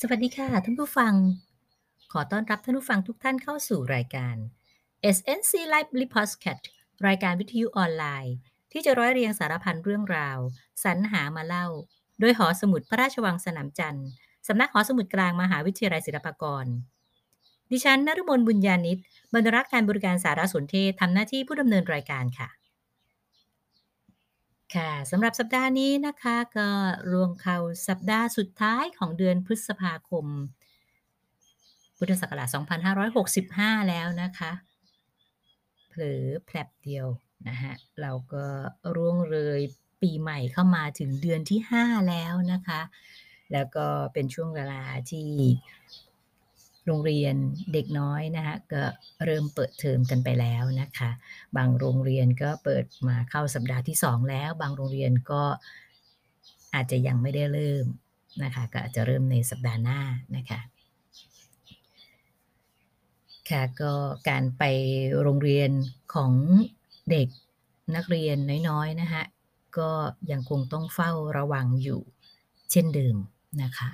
สวัสดีค่ะ ท่านผู้ฟัง ขอต้อนรับท่านผู้ฟังทุกท่านเข้าสู่รายการ SNC Lively Podcast รายการวิทยุออนไลน์ ที่จะร้อยเรียงสารพันเรื่องราว สรรหามาเล่า โดยหอสมุดพระราชวังสนามจันทร์สำนักหอสมุดกลางมหาวิทยาลัยศิลปากร ดิฉันนฤมลบุญญาณิตบรรณารักษ์การบริการสารสนเทศทำหน้าที่ผู้ดำเนินรายการค่ะ ค่ะสำหรับสัปดาห์นี้นะคะ ก็รวงเข้าสัปดาห์สุดท้ายของเดือนพฤษภาคม พุทธศักราช 2565 แล้วนะคะเผลอแผลบเดียวนะคะเราก็ร่วงเลยปีใหม่เข้ามาถึงเดือนที่ 5 แล้วนะคะ แล้วก็เป็นช่วงเวลาที่ โรงเรียนเด็กน้อยนะคะก็เริ่มเปิดเทอมกันไปแล้วนะคะ บางโรงเรียนก็เปิดมาเข้าสัปดาห์ที่ 2 แล้ว บางโรงเรียนก็อาจจะยังไม่ได้เริ่มนะคะ ก็อาจจะเริ่มในสัปดาห์หน้านะคะค่ะก็การไปโรงเรียนของเด็กนักเรียนน้อยๆนะคะก็ยังคงต้องเฝ้าระวังอยู่เช่นเดิมนะคะ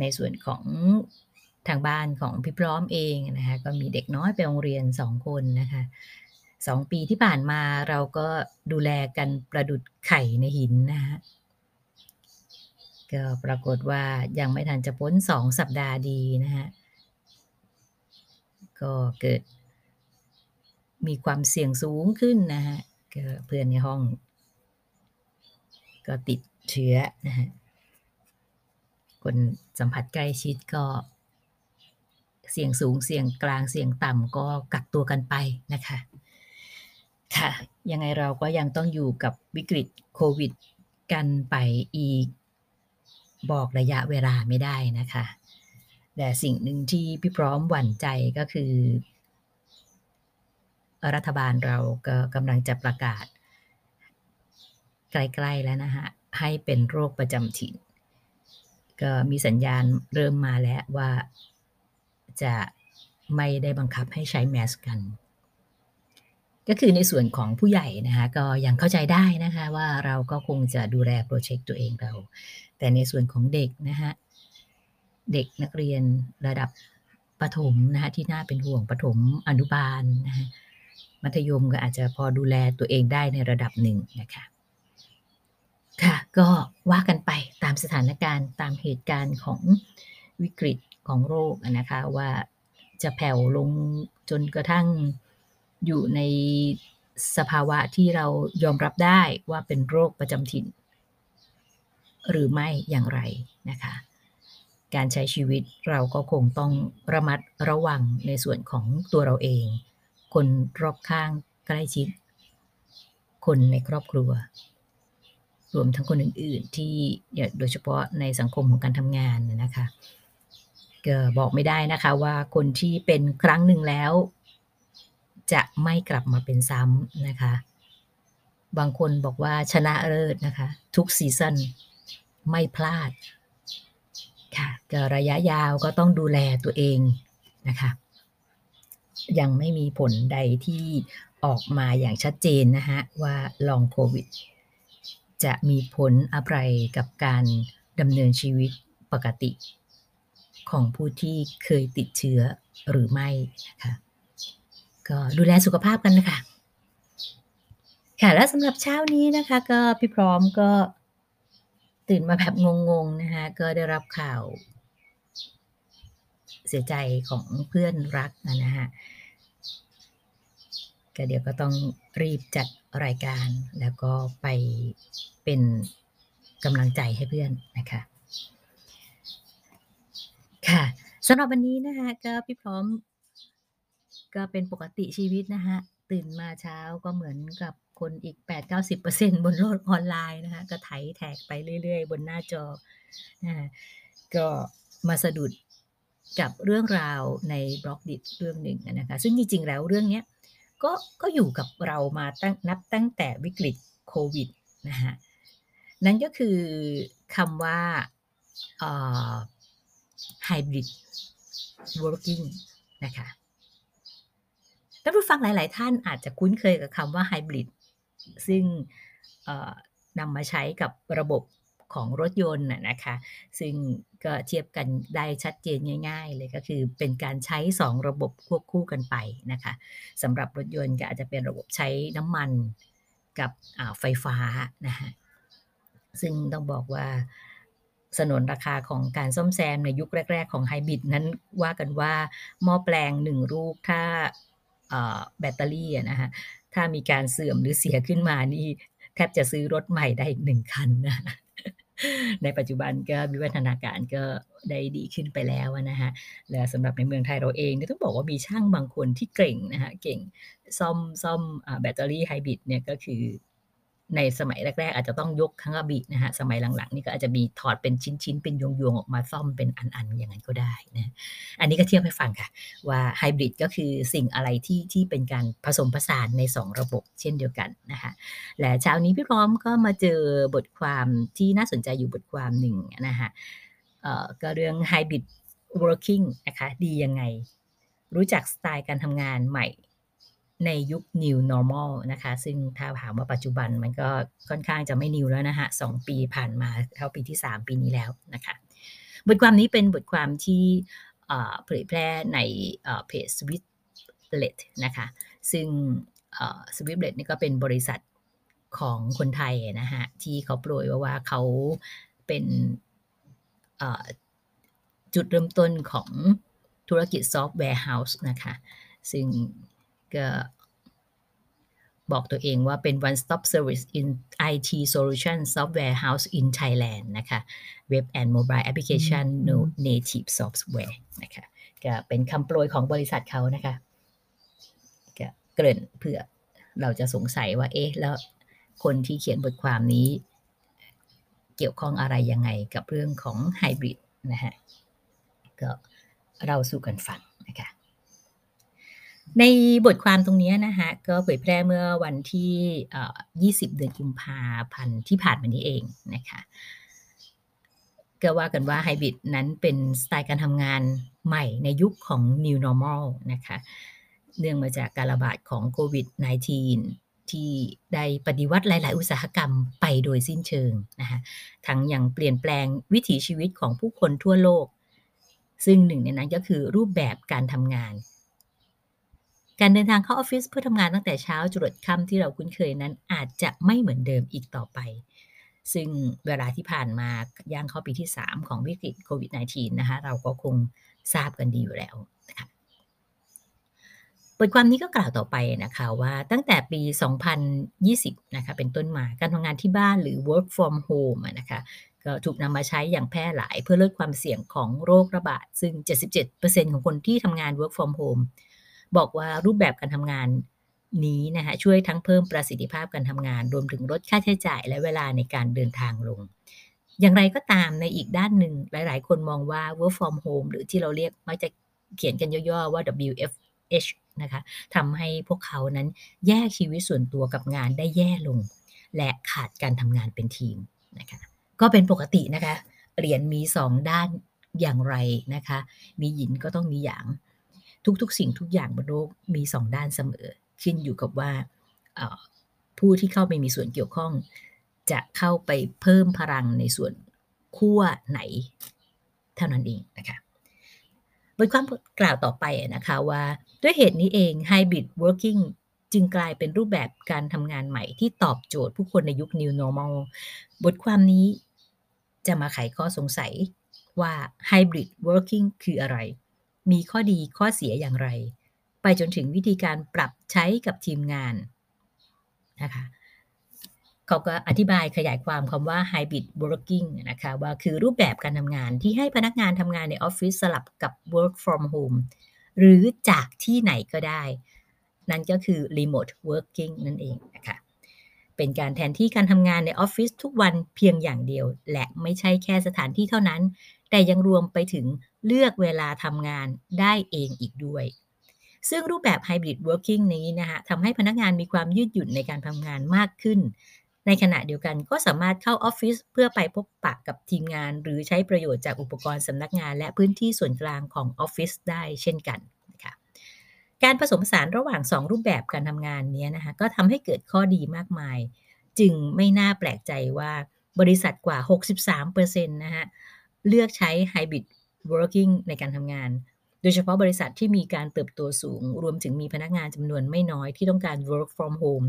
ในส่วนของทางบ้านของพี่พร้อมเองนะคะก็มีเด็กน้อยไปโรงเรียน2คนนะคะ2ปีที่ผ่านมาเราก็ดูแลกันประดุจไข่ในหินนะคะก็ปรากฏว่ายังไม่ทันจะพ้น2สัปดาห์ดีนะคะก็เกิด มีความเสี่ยงสูงขึ้นนะคะเพื่อนในห้อง ก็ติดเชื้อนะคะ คนสัมผัสใกล้ชิดก็ เสี่ยงสูงเสี่ยงกลางเสี่ยงต่ำก็กักตัวกันไปนะคะ ค่ะ ยังไงเราก็ยังต้องอยู่กับวิกฤตโควิด กันไปอีกบอกระยะเวลาไม่ได้นะคะ แต่สิ่งหนึ่งที่พี่พร้อมหวั่นใจก็คือ รัฐบาลเราก็กำลังจะประกาศ ใกล้ ๆ แล้วนะคะให้เป็นโรคประจำถิ่น ก็มีสัญญาณเริ่มมาแล้วว่าจะไม่ได้บังคับให้ใช้แมสก์กัน ก็คือในส่วนของผู้ใหญ่นะคะก็ยังเข้าใจได้นะคะว่าเราก็คงจะดูแลโพรเทกต์ตัวเองเรา แต่ในส่วนของเด็กนะคะเด็กนักเรียนระดับประถมนะคะที่น่าเป็นห่วงประถมอนุบาลนะคะมัธยมก็อาจจะพอดูแลตัวเองได้ในระดับหนึ่งนะคะ ค่ะ ก็ว่ากันไปตามสถานการณ์ตามเหตุการณ์ของวิกฤตของโรคนะคะว่าจะแผ่วลงจนกระทั่งอยู่ในสภาวะที่เรายอมรับได้ว่าเป็นโรคประจำถิ่น หรือไม่อย่างไรนะคะ การใช้ชีวิตเราก็คงต้องระมัดระวังในส่วนของตัวเราเอง คนรอบข้างใกล้ชิด คนในครอบครัว รวมทั้งคนอื่น ๆ ที่โดยเฉพาะในสังคมของการทำงานนะคะก็บอกไม่ได้นะคะว่าคนที่เป็นครั้งหนึ่งแล้ว จะไม่กลับมาเป็นซ้ำนะคะ บางคนบอกว่าชนะเลิศนะคะ ทุกซีซันไม่พลาดค่ะก็ระยะยาวก็ต้องดูแลตัวเองนะคะ ยังไม่มีผลใดที่ออกมาอย่างชัดเจนนะคะว่า Long โควิด จะมีผลอะไรกับการดำเนินชีวิตปกติ ของผู้ที่เคยติดเชื้อหรือไม่นะคะก็ดูแลสุขภาพกันนะคะค่ะแล้วสำหรับเช้านี้นะคะ ก็พี่พร้อมก็ตื่นมาแบบงงๆนะคะก็ได้รับข่าว เสียใจของเพื่อนรักอะนะคะก็เดี๋ยวก็ต้องรีบจัด รายการ แล้วก็ไปเป็นกำลังใจให้เพื่อนนะคะค่ะสำหรับวันนี้นะคะก็พี่พร้อม ก็เป็นปกติชีวิตนะคะตื่นมาเช้าก็เหมือนกับคนอีก 8-90%บนโลกออนไลน์นะคะก็ไถแท็กไปเรื่อยๆ บนหน้าจอนะคะก็มาสะดุดกับเรื่องราวใน Blockdit เรื่องหนึ่งนะคะซึ่งจริงๆแล้วเรื่องเนี้ย ก็ก็อยู่กับเรามาตั้งนับตั้งแต่วิกฤตโควิดนะคะนั่นก็คือคำว่า Hybrid Working นะคะท่านผู้ฟังหลาย ๆ ท่านอาจจะคุ้นเคยกับคำว่าไฮบริดซึ่งนำมาใช้กับระบบ ของรถยนต์น่ะนะคะ ซึ่งก็เทียบกันได้ชัดเจนง่าย ๆ เลยก็คือเป็นการใช้ 2 ระบบควบคู่กันไปนะคะสำหรับรถยนต์ก็อาจจะเป็นระบบใช้น้ำมันกับไฟฟ้านะคะซึ่งต้องบอกว่าสนนราคาของการซ่อมแซมในยุคแรก ๆ ของไฮบริดนั้นว่ากันว่าหม้อแปลง1ลูกถ้าแบตเตอรี่นะคะถ้ามีการเสื่อมหรือเสียขึ้นมานี่ แทบจะซื้อรถใหม่ได้อีกหนึ่งคันนะในปัจจุบันก็วิวัฒนาการก็ได้ดีขึ้นไปแล้วนะฮะ และสำหรับในเมืองไทยเราเองต้องบอกว่ามีช่างบางคนที่เก่งนะฮะ เก่งซ่อมซ่อมแบตเตอรี่ไฮบริดเนี่ยก็คือ ในสมัยแรก ๆ อาจจะต้องยกทั้งกะบินะคะสมัยหลังๆ นี่ก็อาจจะมีถอดเป็นชิ้นๆ เป็นยวงๆ ออกมาซ่อมเป็นอันๆ อย่างนั้นก็ได้นะอันนี้ก็เทียบให้ฟังค่ะ ว่าไฮบริดก็คือสิ่งอะไรที่ที่เป็นการผสมผสานใน 2 ระบบ เช่นเดียวกันนะคะและเช้านี้พี่พร้อมก็มาเจอบทความที่น่าสนใจอยู่บทความหนึ่งนะคะเอ่อก็เรื่อง Hybrid Working นะคะดียังไง รู้จักสไตล์การทำงานใหม่ ในยุค New Normal นะคะ ซึ่งถ้าถามว่าปัจจุบันมันก็ค่อนข้างจะไม่ New แล้วนะคะ2ปีผ่านมาเข้าปีที่ 3 ปีนี้แล้วนะคะ บทความนี้เป็นบทความที่เผยแพร่ในเพจ s w i t l e t นะคะ ซึ่ง s w i t l e t นี่ก็เป็นบริษัทของคนไทยนะคะที่เขาโปรยว่าว่าเขาเป็นจุดเริ่มต้นของธุรกิจ software house นะคะ ซึ่ง ก็บอกตัวเองว่าเป็น one stop service in IT solution software house in Thailand นะคะ web and mobile application no native software นะคะก็เป็นคำโปรยของบริษัทเขานะคะก็เกริ่นเพื่อเราจะสงสัยว่า เอ๊ะ แล้วคนที่เขียนบทความนี้ เกี่ยวข้องอะไรยังไงกับเรื่องของไฮบริดนะฮะก็เราสู่กันฟังนะคะ ในบทความตรงนี้นะคะก็เผยแพร่เมื่อวันที่เอ่อ20 เดือนกุมภาพันธ์ที่ผ่านมานี้เองนะคะก็ว่ากันว่าไฮบริดนั้นเป็นสไตล์การทำงานใหม่ในยุคของ New Normal นะคะเนื่องมาจากการระบาดของโควิด -19 ที่ได้ปฏิวัติหลาย ๆ อุตสาหกรรมไปโดยสิ้นเชิงนะคะทั้งยังเปลี่ยนแปลงวิถีชีวิตของผู้คนทั่วโลก ซึ่งหนึ่งในนั้นก็คือรูปแบบการทำงาน การเดินทางเข้าออฟฟิศเพื่อทำงานตั้งแต่เช้าจรดค่ำที่เราคุ้นเคยนั้นอาจจะไม่เหมือนเดิมอีกต่อไป ซึ่งเวลาที่ผ่านมาย่างเข้าปีที่ 3 ของวิกฤตโควิด -19 นะคะเราก็คงทราบกันดีอยู่แล้วนะคะบทความนี้ก็กล่าวต่อไปนะคะว่าตั้งแต่ปี 2020นะคะเป็นต้นมาการทำงานที่บ้านหรือ work from home นะคะก็ถูกนำมาใช้อย่างแพร่หลายเพื่อลดความเสี่ยงของโรคระบาด ซึ่ง 77%ของคนที่ทำงาน work from home บอกว่ารูปแบบการทำงานนี้นะคะช่วยทั้งเพิ่มประสิทธิภาพการทำงาน รวมถึงลดค่าใช้จ่ายและเวลาในการเดินทางลง อย่างไรก็ตามในอีกด้านหนึ่งหลาย ๆ คนมองว่า work from home หรือที่เราเรียกมักจะเขียนกันย่อ ๆ ว่า WFH นะคะทำให้พวกเขานั้นแยกชีวิตส่วนตัวกับงานได้แย่ลง และขาดการทำงานเป็นทีมนะคะก็เป็นปกตินะคะเหรียญมี 2 ด้านอย่างไรนะคะ มีหยินก็ต้องมีหยาง ทุกๆ สิ่งทุกอย่างบนโลกมี2ด้านเสมอ ขึ้นอยู่กับว่าผู้ที่เข้าไปมีส่วนเกี่ยวข้อง จะเข้าไปเพิ่มพลังในส่วนขั้วไหน เท่านั้นเองนะคะบทความกล่าวต่อไปนะคะว่า ด้วยเหตุนี้เอง Hybrid Working จึงกลายเป็นรูปแบบการทำงานใหม่ที่ตอบโจทย์ผู้คนในยุค New Normal บทความนี้จะมาไขข้อสงสัยว่า Hybrid Working คืออะไร มีข้อดีข้อเสียอย่างไร ไปจนถึงวิธีการปรับใช้กับทีมงานนะคะเขาก็อธิบายขยายความคำว่า hybrid working นะคะว่าคือรูปแบบการทำงานที่ให้พนักงานทำงานในออฟฟิศสลับกับ work from home หรือจากที่ไหนก็ได้ นั่นก็คือ remote working นั่นเองนะคะเป็นการแทนที่การทำงานในออฟฟิศทุกวันเพียงอย่างเดียว และไม่ใช่แค่สถานที่เท่านั้น แต่ยังรวมไปถึงเลือกเวลาทำงานได้เองอีกด้วย ซึ่งรูปแบบ hybrid working นี้นะคะทำให้พนักงานมีความยืดหยุ่นในการทำงานมากขึ้น ในขณะเดียวกันก็สามารถเข้าออฟฟิศเพื่อไปพบปะกับทีมงาน หรือใช้ประโยชน์จากอุปกรณ์สำนักงาน และพื้นที่ส่วนกลางของออฟฟิศได้เช่นกันนะคะการผสมผสานระหว่าง 2 รูปแบบการทำงานนี้นะคะก็ทำให้เกิดข้อดีมากมาย จึงไม่น่าแปลกใจว่าบริษัทกว่า 63%นะคะเลือกใช้ Hybrid Working ในการทำงาน โดยเฉพาะบริษัทที่มีการเติบโตสูง รวมถึงมีพนักงานจำนวนไม่น้อยที่ต้องการ work from home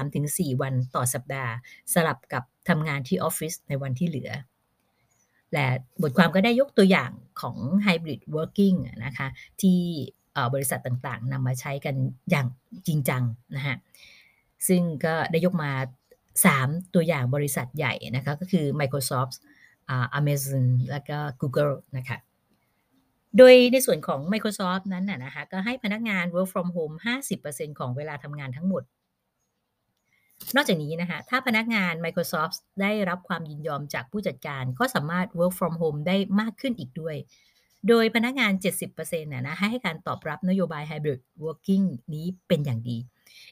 3-4 วันต่อสัปดาห์ สลับกับทำงานที่ออฟฟิศในวันที่เหลือ และบทความก็ได้ยกตัวอย่างของ hybrid working นะคะที่บริษัทต่างๆนำมาใช้กันอย่างจริงจังนะฮะซึ่งก็ได้ยกมา 3 ตัวอย่างบริษัทใหญ่นะคะก็คือ Microsoft Amazon แล้วก็ Google นะคะโดยในส่วนของ Microsoft นั้นนะคะก็ให้พนักงาน work from home 50%ของเวลาทำงานทั้งหมด นอกจากนี้นะคะถ้าพนักงาน Microsoft ได้รับความยินยอมจากผู้จัดการ ก็สามารถ work from home ได้มากขึ้นอีกด้วย โดยพนักงาน 70%นะนะให้การตอบรับนโยบาย hybrid working นี้เป็นอย่างดี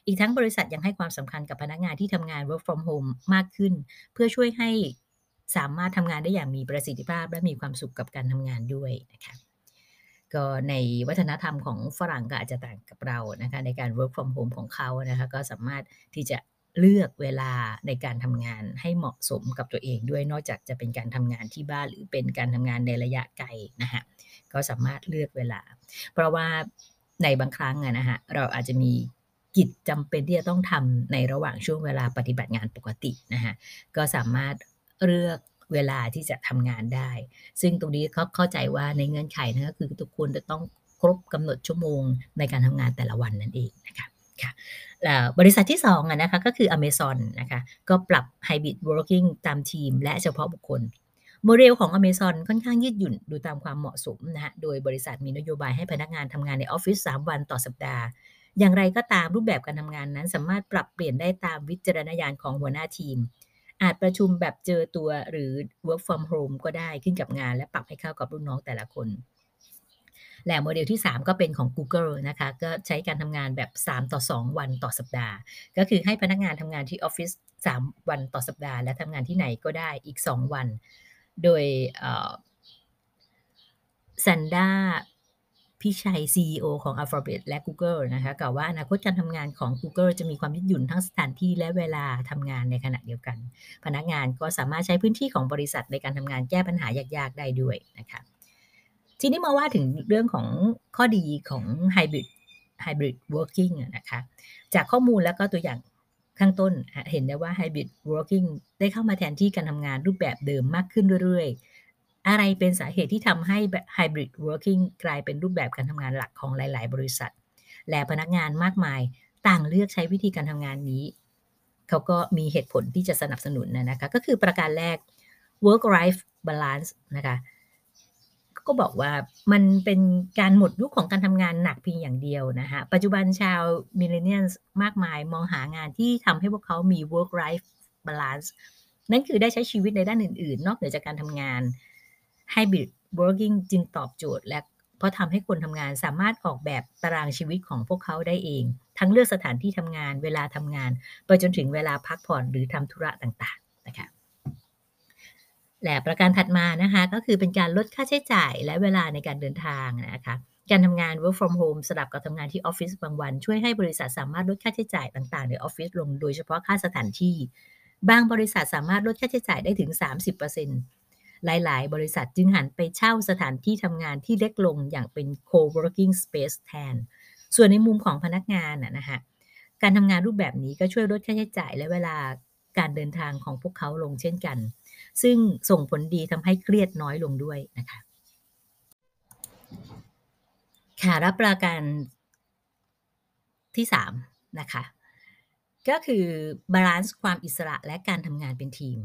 อีกทั้งบริษัทยังให้ความสำคัญกับพนักงานที่ทำงาน work from home มากขึ้น เพื่อช่วยให้ สามารถทำงานได้อย่างมีประสิทธิภาพ และมีความสุขกับการทำงานด้วยนะคะก็ในวัฒนธรรมของฝรั่งก็อาจจะต่างกับเรานะคะในการ work from home ของเขานะคะก็สามารถที่จะเลือกเวลาในการทำงานให้เหมาะสมกับตัวเองด้วยนอกจากจะเป็นการทำงานที่บ้านหรือเป็นการทำงานในระยะไกลนะคะก็สามารถเลือกเวลา เพราะว่าในบางครั้งนะฮะเราอาจจะมีกิจจำเป็นที่จะต้องทำในระหว่างช่วงเวลาปฏิบัติงานปกตินะฮะก็สามารถ เลือกเวลาที่จะทำงานได้ ซึ่งตรงนี้เขาเข้าใจว่าในเงื่อนไขนะก็คือทุกคนจะต้องครบกำหนดชั่วโมงในการทำงานแต่ละวันนั่นเองนะคะค่ะบริษัทที่2นะคะก็คือ Amazon นะคะก็ปรับ Hybrid Working ตามทีม และเฉพาะบุคคล โมเดลของ Amazon ค่อนข้างยืดหยุ่นดูตามความเหมาะสมนะฮะโดยบริษัทมีนโยบายให้พนักงานทำงานในออฟฟิศ3วันต่อสัปดาห์ อย่างไรก็ตามรูปแบบการทำงานนั้นสามารถปรับเปลี่ยนได้ตามวิจารณญาณของหัวหน้าทีม อาจประชุมแบบเจอตัวหรือ work from home ก็ได้ขึ้นกับงาน และปรับให้เข้ากับรุ่นน้องแต่ละคนและโมเดลที่ 3 ก็เป็นของ Google นะคะ ก็ใช้การทำงานแบบ 3 ต่อ 2 วันต่อสัปดาห์ ก็คือให้พนักงานทำงานที่ออฟฟิศ3 วันต่อสัปดาห์ และทำงานที่ไหนก็ได้อีก 2 วัน โดยซันด้า พิชัย CEO ของ Alphabet และ Google นะคะกล่าวว่าอนาคตการทำงานของ Google จะมีความยืดหยุ่นทั้งสถานที่และเวลาทำงานในขณะเดียวกัน พนักงานก็สามารถใช้พื้นที่ของบริษัทในการทำงานแก้ปัญหายากๆ ได้ด้วยนะคะทีนี้มาว่าถึงเรื่องของข้อดีของ Hybrid Hybrid Working นะคะจากข้อมูลแล้วก็ตัวอย่างข้างต้นเห็นได้ว่า Hybrid Working ได้เข้ามาแทนที่การทำงานรูปแบบเดิมมากขึ้นเรื่อย อะไรเป็นสาเหตุที่ทำให้ hybrid working กลายเป็นรูปแบบการทำงานหลักของหลาย ๆ บริษัท และพนักงานมากมายต่างเลือกใช้วิธีการทำงานนี้ เขาก็มีเหตุผลที่จะสนับสนุนนะคะก็คือประการแรก work life balance นะคะก็บอกว่ามันเป็นการหมดยุคของการทำงานหนักเพียงอย่างเดียวนะคะปัจจุบันชาวมิเลเนียลมากมายมองหางานที่ทำให้พวกเขามี work life balance นั่นคือได้ใช้ชีวิตในด้านอื่น ๆ นอกเหนือจากการทำงาน Hybrid Working จึงตอบโจทย์และเพราะทำให้คนทำงานสามารถออกแบบตารางชีวิตของพวกเขาได้เอง ทั้งเลือกสถานที่ทำงานเวลาทำงาน ไปจนถึงเวลาพักผ่อนหรือทำธุระต่างๆนะคะและประการถัดมานะคะก็คือเป็นการลดค่าใช้จ่ายและเวลาในการเดินทางนะคะการทำงาน work from home สลับกับทำงานที่ออฟฟิศบางวัน ช่วยให้บริษัทสามารถลดค่าใช้จ่ายต่างๆ ในออฟฟิศลงโดยเฉพาะค่าสถานที่ บางบริษัทสามารถลดค่าใช้จ่ายได้ถึง 30% หลาย ๆ บริษัทจึงหันไปเช่าสถานที่ทำงานที่เล็กลงอย่างเป็น co-working space แทน ส่วนในมุมของพนักงานนะฮะการทำงานรูปแบบนี้ก็ช่วยลดค่าใช้จ่ายและเวลาการเดินทางของพวกเขาลงเช่นกัน ซึ่งส่งผลดีทำให้เครียดน้อยลงด้วยนะคะค่ะรับประกันที่3นะคะก็คือบาลานซ์ความอิสระและการทำงานเป็นทีม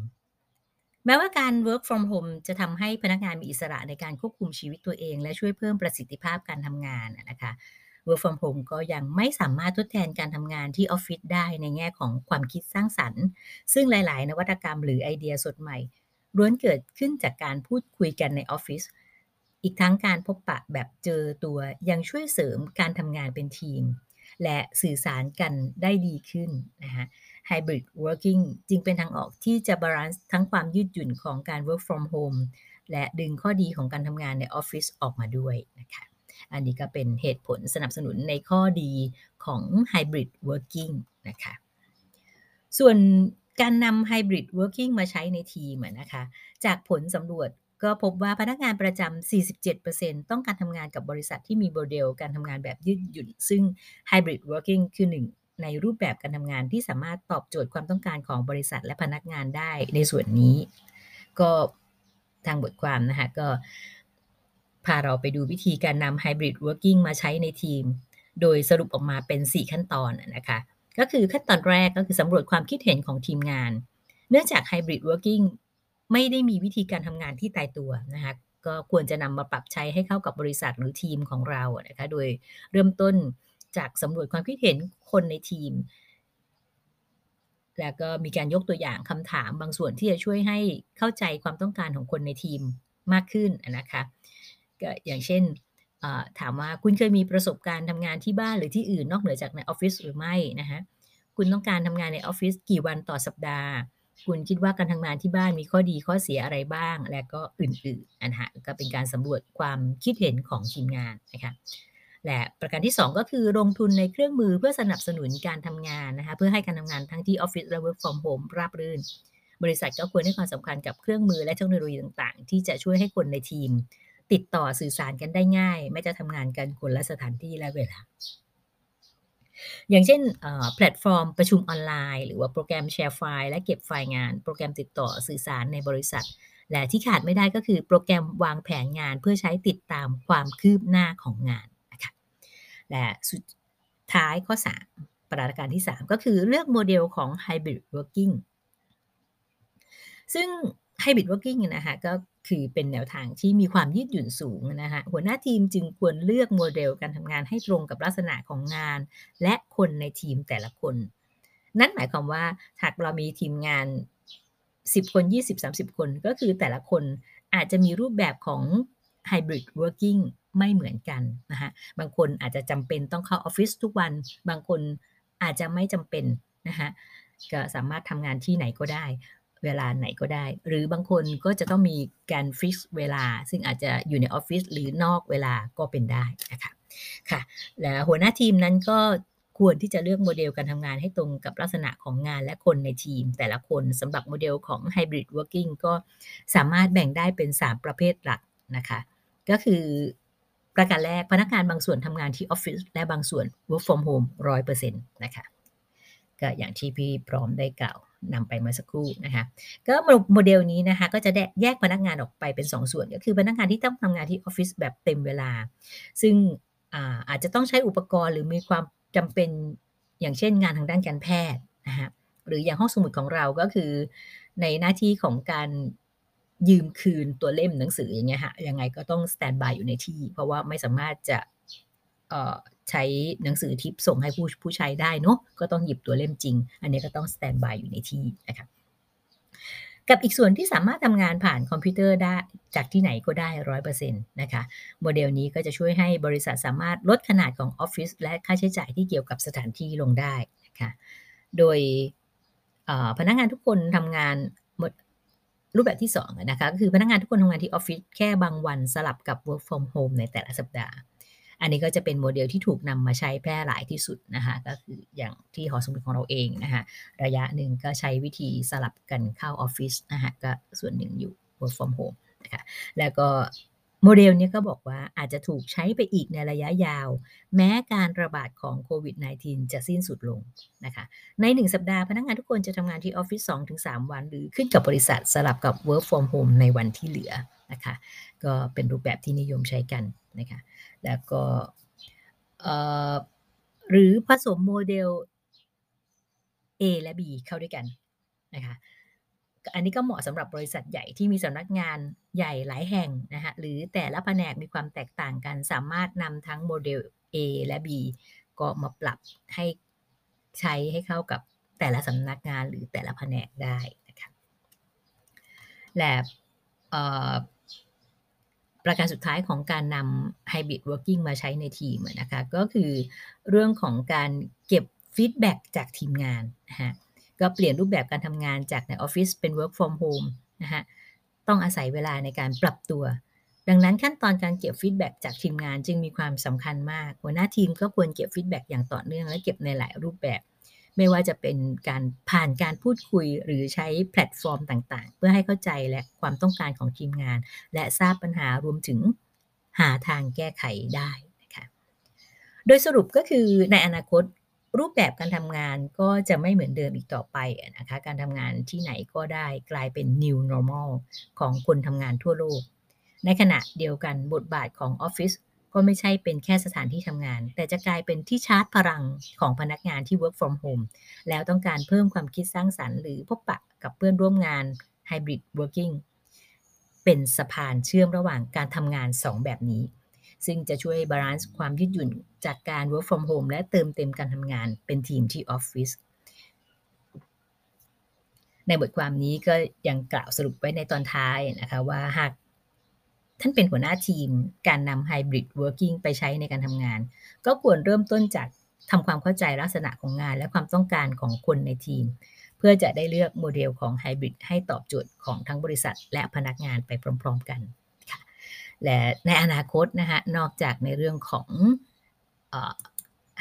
แม้ว่าการ work from home จะทำให้พนักงานมีอิสระในการควบคุมชีวิตตัวเอง และช่วยเพิ่มประสิทธิภาพการทำงานนะคะ work from home ก็ยังไม่สามารถทดแทนการทำงานที่ออฟฟิศได้ในแง่ของความคิดสร้างสรรค์ ซึ่งหลาย ๆ นวัตกรรมหรือไอเดียสดใหม่ล้วนเกิดขึ้นจากการพูดคุยกันในออฟฟิศอีกทั้งการพบปะแบบเจอตัวยังช่วยเสริมการทำงานเป็นทีม และสื่อสารกันได้ดีขึ้นนะคะ Hybrid Working จึงเป็นทางออกที่จะ balance ทั้งความยืดหยุ่นของการ Work from Home และดึงข้อดีของการทำงานในออฟฟิศออกมาด้วยนะคะอันนี้ก็เป็นเหตุผลสนับสนุนในข้อดีของ Hybrid Working นะคะส่วนการนำ Hybrid Working มาใช้ในทีมนะคะจากผลสำรวจก็พบว่าพนักงานประจำ 47%ต้องการทำงานกับบริษัทที่มีโมเดลการทำงานแบบยืดหยุ่น ซึ่ง Hybrid Working คือหนึ่ง ในรูปแบบการทำงานที่สามารถตอบโจทย์ความต้องการของบริษัทและพนักงานได้ในส่วนนี้ ก็ทางบทความนะคะก็พาเราไปดูวิธีการนำ Hybrid Working มาใช้ในทีม โดยสรุปออกมาเป็น 4 ขั้นตอนนะคะ ก็คือขั้นตอนแรกก็คือสำรวจความคิดเห็นของทีมงาน เนื่องจาก Hybrid Working ไม่ได้มีวิธีการทำงานที่ตายตัวนะคะก็ควรจะนำมาปรับใช้ให้เข้ากับบริษัทหรือทีมของเรานะคะ โดยเริ่มต้น จากสำรวจความคิดเห็นคนในทีม แล้วก็มีการยกตัวอย่างคำถามบางส่วนที่จะช่วยให้เข้าใจความต้องการของคนในทีมมากขึ้นนะคะก็อย่างเช่นถามว่าคุณเคยมีประสบการณ์ทำงานที่บ้านหรือที่อื่นนอกเหนือจากในออฟฟิศหรือไม่นะคะคุณต้องการทำงานในออฟฟิศกี่วันต่อสัปดาห์ คุณคิดว่าการทำงานที่บ้านมีข้อดีข้อเสียอะไรบ้าง และก็อื่นๆนะฮะก็เป็นการสำรวจความคิดเห็นของทีมงานนะคะ และประการที่ 2 ก็คือลงทุนในเครื่องมือเพื่อสนับสนุนการทำงานนะคะเพื่อให้การทำงานทั้งที่ออฟฟิศและ work from home ราบรื่น บริษัทก็ควรให้ความสำคัญกับเครื่องมือและเทคโนโลยีต่างๆ ที่จะช่วยให้คนในทีม ติดต่อสื่อสารกันได้ง่าย แม้จะทำงานกันคนละสถานที่และเวลาอย่างเช่นแพลตฟอร์มประชุมออนไลน์ หรือว่าโปรแกรมแชร์ไฟล์และเก็บไฟล์งาน โปรแกรมติดต่อสื่อสารในบริษัท และที่ขาดไม่ได้ก็คือโปรแกรมวางแผนงานเพื่อใช้ติดตามความคืบหน้าของงาน และสุดท้ายข้อ 3 ประการที่ 3 ก็คือเลือกโมเดลของ Hybrid Working ซึ่ง Hybrid Working นะคะก็คือเป็นแนวทางที่มีความยืดหยุ่นสูงนะคะหัวหน้าทีมจึงควรเลือกโมเดลการทำงานให้ตรงกับลักษณะของงาน และคนในทีมแต่ละคน นั่นหมายความว่าหากเรามีทีมงาน 10 คน 20-30 คน ก็คือแต่ละคนอาจจะมีรูปแบบของ Hybrid Working ไม่เหมือนกันนะคะบางคนอาจจะจำเป็นต้องเข้าออฟฟิศทุกวัน บางคนอาจจะไม่จำเป็นนะคะก็สามารถทำงานที่ไหนก็ได้ เวลาไหนก็ได้ หรือบางคนก็จะต้องมีการ fix เวลา ซึ่งอาจจะอยู่ในออฟฟิศหรือนอกเวลาก็เป็นได้นะคะค่ะและหัวหน้าทีมนั้นก็ควรที่จะเลือกโมเดลการทำงานให้ตรงกับลักษณะของงานและคนในทีม แต่ละคนสำหรับโมเดลของ Hybrid Working ก็สามารถแบ่งได้เป็น 3 ประเภทหลักนะคะ ก็คือ ประการแรกพนักงานบางส่วนทำงานที่ออฟฟิศและบางส่วน work from home ร้อยเปอร์เซ็นต์นะคะก็อย่างที่พี่พร้อมได้กล่าวนำไปเมื่อสักครู่นะคะก็โมเดลนี้นะคะก็จะแยกพนักงานออกไปเป็น 2 ส่วน ก็คือพนักงานที่ต้องทำงานที่ออฟฟิศแบบเต็มเวลา ซึ่งอาอาจจะต้องใช้อุปกรณ์หรือมีความจำเป็นอย่างเช่นงานทางด้านการแพทย์นะฮะหรืออย่างห้องสมุดของเราก็คือในหน้าที่ของการ ยืมคืนตัวเล่มหนังสืออย่างเงี้ยฮะยังไงก็ต้อง standby อยู่ในที่ เพราะว่าไม่สามารถจะใช้หนังสือทิพย์ส่งให้ผู้ผู้ใช้ได้เนาะก็ต้องหยิบตัวเล่มจริง อันนี้ก็ต้อง standby อยู่ในที่นะคะกับอีกส่วนที่สามารถทำงานผ่านคอมพิวเตอร์ได้จากที่ไหนก็ได้ร้อยเปอร์เซ็นต์นะคะโมเดลนี้ก็จะช่วยให้บริษัทสามารถลดขนาดของออฟฟิศและค่าใช้จ่ายที่เกี่ยวกับสถานที่ลงได้นะคะโดยพนักงานทุกคนทำงาน รูปแบบที่2นะคะก็คือพนักงานทุกคนทำงานที่ออฟฟิศแค่บางวันสลับกับ work from home ในแต่ละสัปดาห์ อันนี้ก็จะเป็นโมเดลที่ถูกนำมาใช้แพร่หลายที่สุดนะคะก็คืออย่างที่หอสมุดของเราเองนะคะระยะหนึ่งก็ใช้วิธีสลับกันเข้าออฟฟิศนะคะก็ส่วนหนึ่งอยู่ work from home นะคะแล้วก็ โมเดลนี้ก็บอกว่าอาจจะถูกใช้ไปอีกในระยะยาว แม้การระบาดของโควิด -19 จะสิ้นสุดลงนะคะใน 1 สัปดาห์พนักงานทุกคนจะทำงานที่ออฟฟิศ2-3 วัน หรือขึ้นกับบริษัทสลับกับ work from home ในวันที่เหลือนะคะก็เป็นรูปแบบที่นิยมใช้กันนะคะแล้วก็หรือผสมโมเดล A และ B เข้าด้วยกันนะคะ อันนี้ก็เหมาะสำหรับบริษัทใหญ่ที่มีสำนักงานใหญ่หลายแห่งนะคะหรือแต่ละแผนกมีความแตกต่างกัน สามารถนำทั้งโมเดล A และ B ก็มาปรับให้ใช้ให้เข้ากับแต่ละสำนักงานหรือแต่ละแผนกได้นะคะและประการสุดท้ายของการนำ Hybrid Working มาใช้ในทีมนะคะก็คือเรื่องของการเก็บฟีดแบ็จากทีมงานนะฮะ ก็เปลี่ยนรูปแบบการทำงานจากในออฟฟิศเป็น work from home นะฮะต้องอาศัยเวลาในการปรับตัว ดังนั้นขั้นตอนการเก็บ feedback จากทีมงานจึงมีความสำคัญมาก หัวหน้าทีมก็ควรเก็บ feedback อย่างต่อเนื่องและเก็บในหลายรูปแบบ ไม่ว่าจะเป็นการผ่านการพูดคุยหรือใช้แพลตฟอร์มต่าง ๆ เพื่อให้เข้าใจและความต้องการของทีมงาน และทราบปัญหารวมถึงหาทางแก้ไขได้นะคะโดยสรุปก็คือในอนาคต รูปแบบการทำงานก็จะไม่เหมือนเดิมอีกต่อไปนะคะ การทำงานที่ไหนก็ได้กลายเป็น new normal ของคนทำงานทั่วโลก ในขณะเดียวกันบทบาทของออฟฟิศก็ไม่ใช่เป็นแค่สถานที่ทำงาน แต่จะกลายเป็นที่ชาร์จพลังของพนักงานที่ work from home แล้วต้องการเพิ่มความคิดสร้างสรรค์หรือพบปะกับเพื่อนร่วมงาน hybrid working เป็นสะพานเชื่อมระหว่างการทำงาน 2 แบบนี้ ซึ่งจะช่วย balance ความยืดหยุ่นจากการ work from home และเติมเต็มการทำงานเป็นทีมที่ออฟฟิศในบทความนี้ก็ยังกล่าวสรุปไว้ในตอนท้ายนะคะว่าหากท่านเป็นหัวหน้าทีม การนำ Hybrid Working ไปใช้ในการทำงาน ก็ควรเริ่มต้นจากทำความเข้าใจลักษณะของงาน และความต้องการของคนในทีม เพื่อจะได้เลือกโมเดลของ Hybrid ให้ตอบโจทย์ของทั้งบริษัท และพนักงานไปพร้อม ๆ กัน และในอนาคตนะฮะนอกจากในเรื่องของ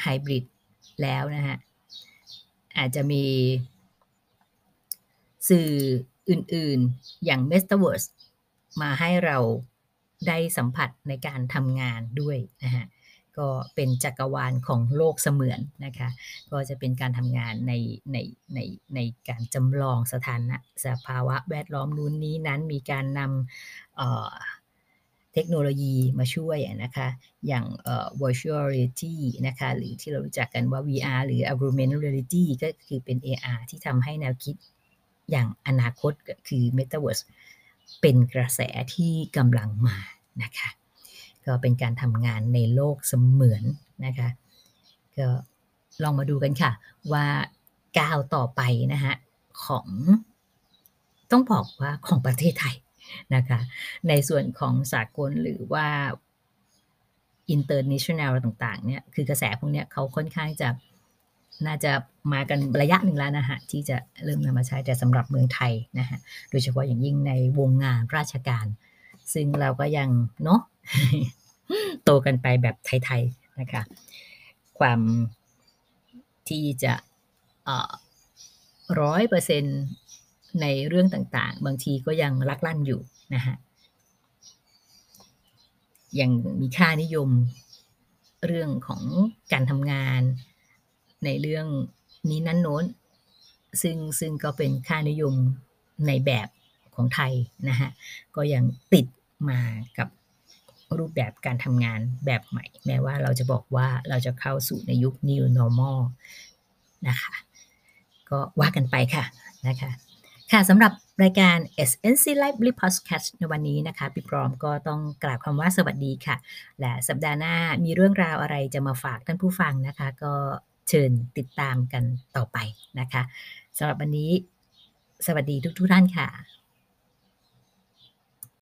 ไฮบริดแล้วนะฮะอาจจะมีสื่ออื่นๆอย่าง Metaverse มาให้เราได้สัมผัสในการทำงานด้วยนะฮะก็เป็นจักรวาลของโลกเสมือนนะคะก็จะเป็นการทำงานในในในในการจำลองสถานะสภาวะแวดล้อมนู้นนี้นั้นมีการนำ เทคโนโลยีมาช่วยนะคะอย่าง virtual reality นะคะหรือที่เรารู้จักกันว่า VR หรือ augmented reality ก็คือเป็น AR ที่ทำให้แนวคิดอย่างอนาคตคือ metaverse เป็นกระแสที่กำลังมานะคะก็เป็นการทำงานในโลกเสมือนนะคะก็ลองมาดูกันค่ะว่าก้าวต่อไปนะคะของต้องบอกว่าของประเทศไทย นะคะในส่วนของสากลหรือว่า international ต่างๆเนี่ยคือกระแสพวกนี้เขาค่อนข้างจะน่าจะมากันระยะหนึ่งแล้วนะฮะที่จะเริ่มนำมาใช้แต่สำหรับเมืองไทยนะฮะโดยเฉพาะอย่างยิ่งในวงงานราชการ ซึ่งเราก็ยังเนาะโตกันไปแบบไทยๆนะคะความที่จะร้อยเปอร์เซ็นต ในเรื่องต่างๆ บางทีก็ยังลักลั่นอยู่นะฮะยังมีค่านิยมเรื่องของการทำงานในเรื่องนี้นั้นโน้น ซึ่งซึ่งก็เป็นค่านิยมในแบบของไทยนะฮะก็ยังติดมากับรูปแบบการทำงานแบบใหม่ แม้ว่าเราจะบอกว่าเราจะเข้าสู่ในยุค new normal นะคะ ก็ว่ากันไปค่ะนะคะ ค่ะสำหรับรายการ SNC Live Podcast ในวันนี้นะคะพี่พร้อมก็ต้องกล่าวคำว่าสวัสดีค่ะ และสัปดาห์หน้ามีเรื่องราวอะไรจะมาฝากท่านผู้ฟังนะคะ ก็เชิญติดตามกันต่อไปนะคะสำหรับวันนี้ สวัสดีทุกทุกท่านค่ะ